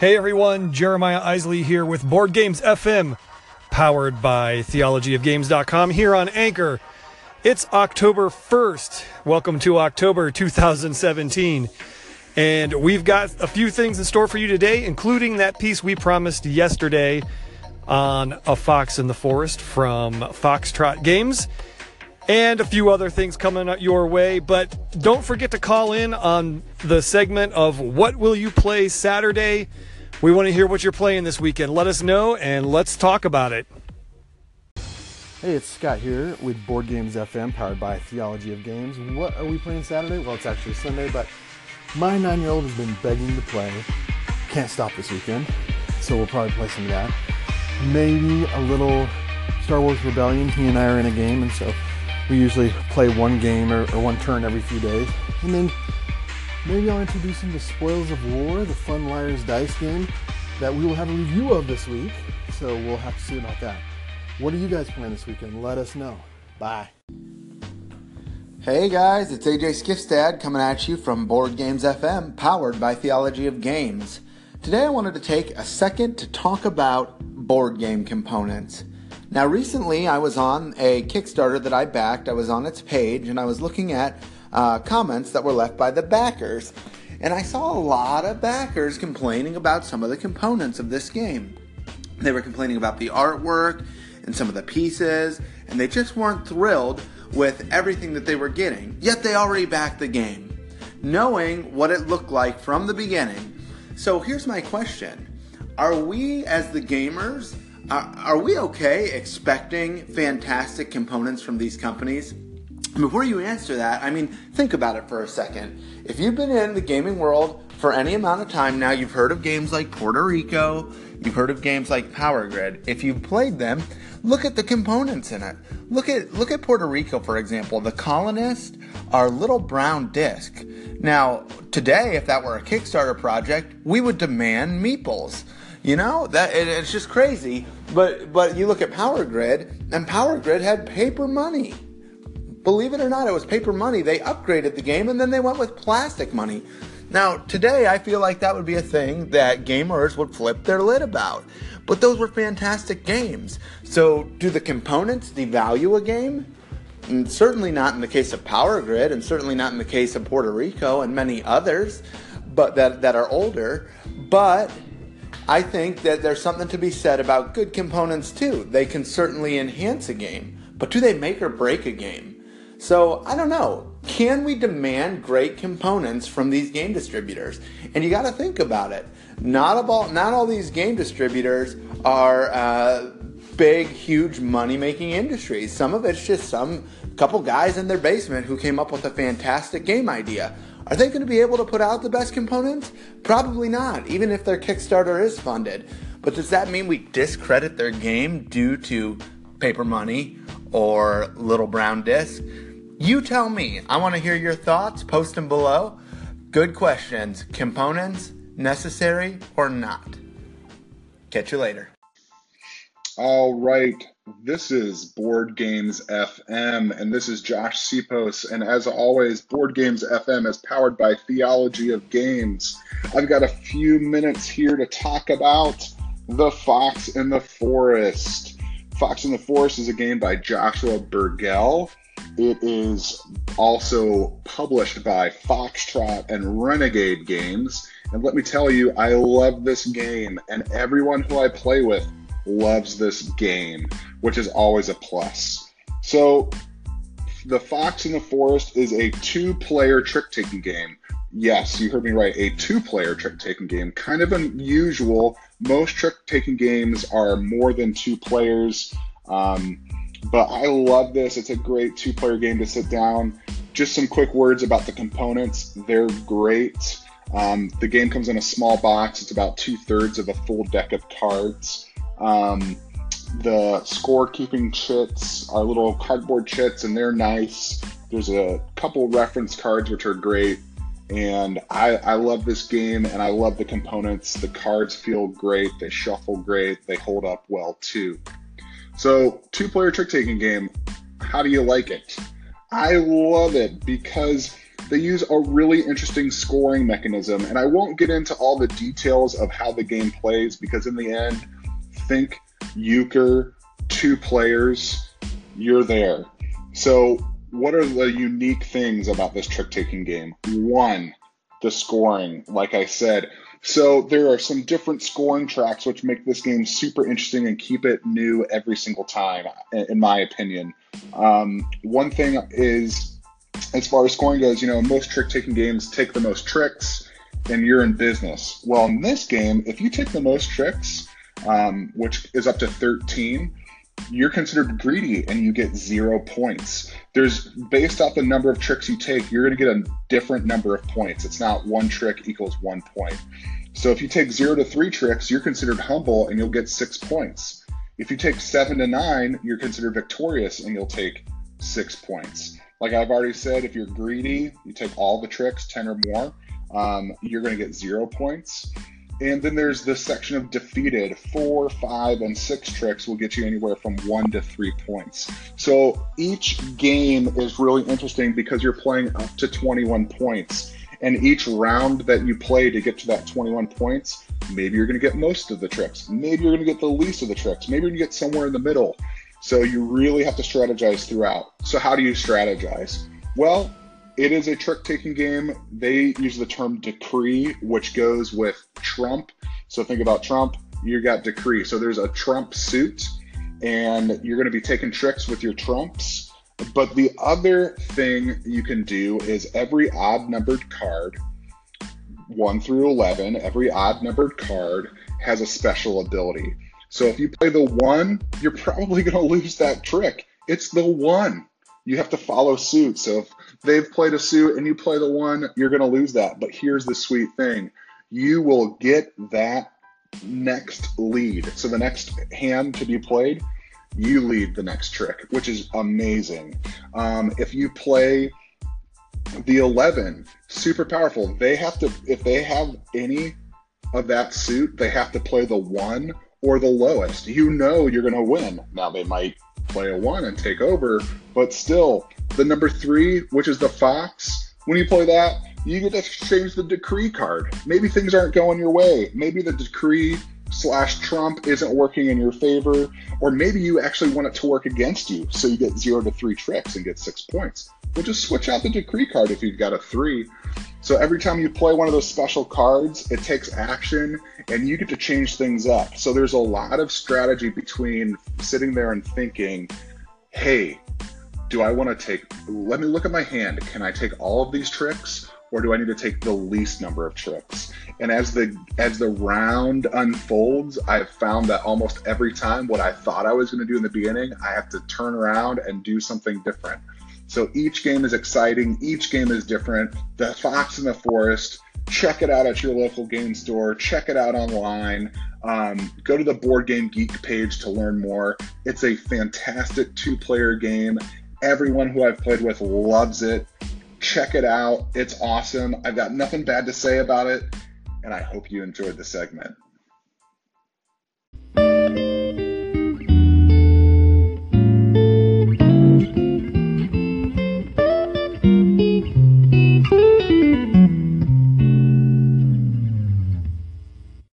Hey everyone, Jeremiah Isley here with Board Games FM, powered by theologyofgames.com here on Anchor. It's October 1st. Welcome to October 2017. And we've got a few things in store for you today, including that piece we promised yesterday on A Fox in the Forest from Foxtrot Games and a few other things coming your way. But don't forget to call in on the segment of What Will You Play Saturday? We want to hear what you're playing this weekend. Let us know and let's talk about it. Hey, it's Scott here with Board Games FM, powered by Theology of Games. What are we playing Saturday? Well, it's actually Sunday, but my nine year old has been begging to play. Can't stop this weekend, so we'll probably play some of that. Maybe a little Star Wars Rebellion. He and I are in a game, and so we usually play one game or, or one turn every few days. And then maybe I'll introduce him to Spoils of War, the Fun Liars Dice game that we will have a review of this week. So we'll have to see about that. What are you guys playing this weekend? Let us know. Bye. Hey guys, it's AJ Skifstad coming at you from Board Games FM, powered by Theology of Games. Today I wanted to take a second to talk about board game components. Now, recently I was on a Kickstarter that I backed. I was on its page and I was looking at uh, comments that were left by the backers. And I saw a lot of backers complaining about some of the components of this game. They were complaining about the artwork and some of the pieces, and they just weren't thrilled with everything that they were getting. Yet they already backed the game, knowing what it looked like from the beginning. So here's my question Are we, as the gamers, are, are we okay expecting fantastic components from these companies? Before you answer that, I mean, think about it for a second. If you've been in the gaming world for any amount of time now, you've heard of games like Puerto Rico, you've heard of games like Power Grid. If you've played them, look at the components in it. Look at look at Puerto Rico for example. The colonists are little brown disc. Now, today if that were a Kickstarter project, we would demand meeples. You know that it, it's just crazy. But but you look at Power Grid, and Power Grid had paper money. Believe it or not, it was paper money. They upgraded the game, and then they went with plastic money. Now today, I feel like that would be a thing that gamers would flip their lid about. But those were fantastic games. So do the components devalue a game? And certainly not in the case of Power Grid, and certainly not in the case of Puerto Rico and many others, but that that are older. But I think that there's something to be said about good components too. They can certainly enhance a game, but do they make or break a game? So I don't know. Can we demand great components from these game distributors? And you got to think about it. Not all, not all these game distributors are uh, big, huge money-making industries. Some of it's just some couple guys in their basement who came up with a fantastic game idea. Are they going to be able to put out the best components? Probably not, even if their Kickstarter is funded. But does that mean we discredit their game due to paper money or little brown disc? You tell me. I want to hear your thoughts. Post them below. Good questions. Components necessary or not? Catch you later. All right. This is Board Games FM, and this is Josh Sipos. And as always, Board Games FM is powered by Theology of Games. I've got a few minutes here to talk about The Fox in the Forest. Fox in the Forest is a game by Joshua Buergel. It is also published by Foxtrot and Renegade Games. And let me tell you, I love this game, and everyone who I play with loves this game, which is always a plus. So, The Fox in the Forest is a two player trick taking game. Yes, you heard me right, a two player trick taking game. Kind of unusual. Most trick taking games are more than two players. Um, but I love this. It's a great two player game to sit down. Just some quick words about the components. They're great. Um, the game comes in a small box. It's about two thirds of a full deck of cards. Um, the scorekeeping chits are little cardboard chits, and they're nice. There's a couple reference cards which are great, and I, I love this game, and I love the components. The cards feel great, they shuffle great, they hold up well too. So, two-player trick-taking game. How do you like it? I love it because they use a really interesting scoring mechanism. And I won't get into all the details of how the game plays because, in the end, think euchre, two players, you're there. So, what are the unique things about this trick taking game? One, the scoring. Like I said, so there are some different scoring tracks which make this game super interesting and keep it new every single time, in my opinion. Um, one thing is, as far as scoring goes, you know, most trick taking games take the most tricks and you're in business. Well, in this game, if you take the most tricks, um, which is up to 13, you're considered greedy and you get zero points. There's based off the number of tricks you take, you're going to get a different number of points. It's not one trick equals one point. So if you take zero to three tricks, you're considered humble and you'll get six points. If you take seven to nine, you're considered victorious and you'll take six points. Like I've already said, if you're greedy, you take all the tricks, 10 or more, um, you're going to get zero points. And then there's this section of defeated. Four, five, and six tricks will get you anywhere from one to three points. So each game is really interesting because you're playing up to 21 points. And each round that you play to get to that 21 points, maybe you're going to get most of the tricks. Maybe you're going to get the least of the tricks. Maybe you're going to get somewhere in the middle. So you really have to strategize throughout. So, how do you strategize? Well, it is a trick taking game. They use the term decree, which goes with trump. So think about Trump, you got decree. So there's a trump suit, and you're going to be taking tricks with your trumps. But the other thing you can do is every odd numbered card, 1 through 11, every odd numbered card has a special ability. So if you play the 1, you're probably going to lose that trick. It's the 1 you have to follow suit. So if they've played a suit and you play the one, you're going to lose that. But here's the sweet thing you will get that next lead. So the next hand to be played, you lead the next trick, which is amazing. Um, if you play the 11, super powerful. They have to, if they have any of that suit, they have to play the one or the lowest. You know you're going to win. Now they might play a one and take over. But still, the number three, which is the Fox, when you play that, you get to change the decree card. Maybe things aren't going your way. Maybe the decree slash Trump isn't working in your favor, or maybe you actually want it to work against you, so you get zero to three tricks and get six points. We'll just switch out the decree card if you've got a three. So every time you play one of those special cards, it takes action and you get to change things up. So there's a lot of strategy between sitting there and thinking, hey, do I want to take, let me look at my hand. Can I take all of these tricks? Or do I need to take the least number of tricks? And as the as the round unfolds, I've found that almost every time what I thought I was going to do in the beginning, I have to turn around and do something different. So each game is exciting, each game is different. The Fox in the Forest, check it out at your local game store, check it out online. Um, go to the Board Game Geek page to learn more. It's a fantastic two player game. Everyone who I've played with loves it. Check it out. It's awesome. I've got nothing bad to say about it, and I hope you enjoyed the segment.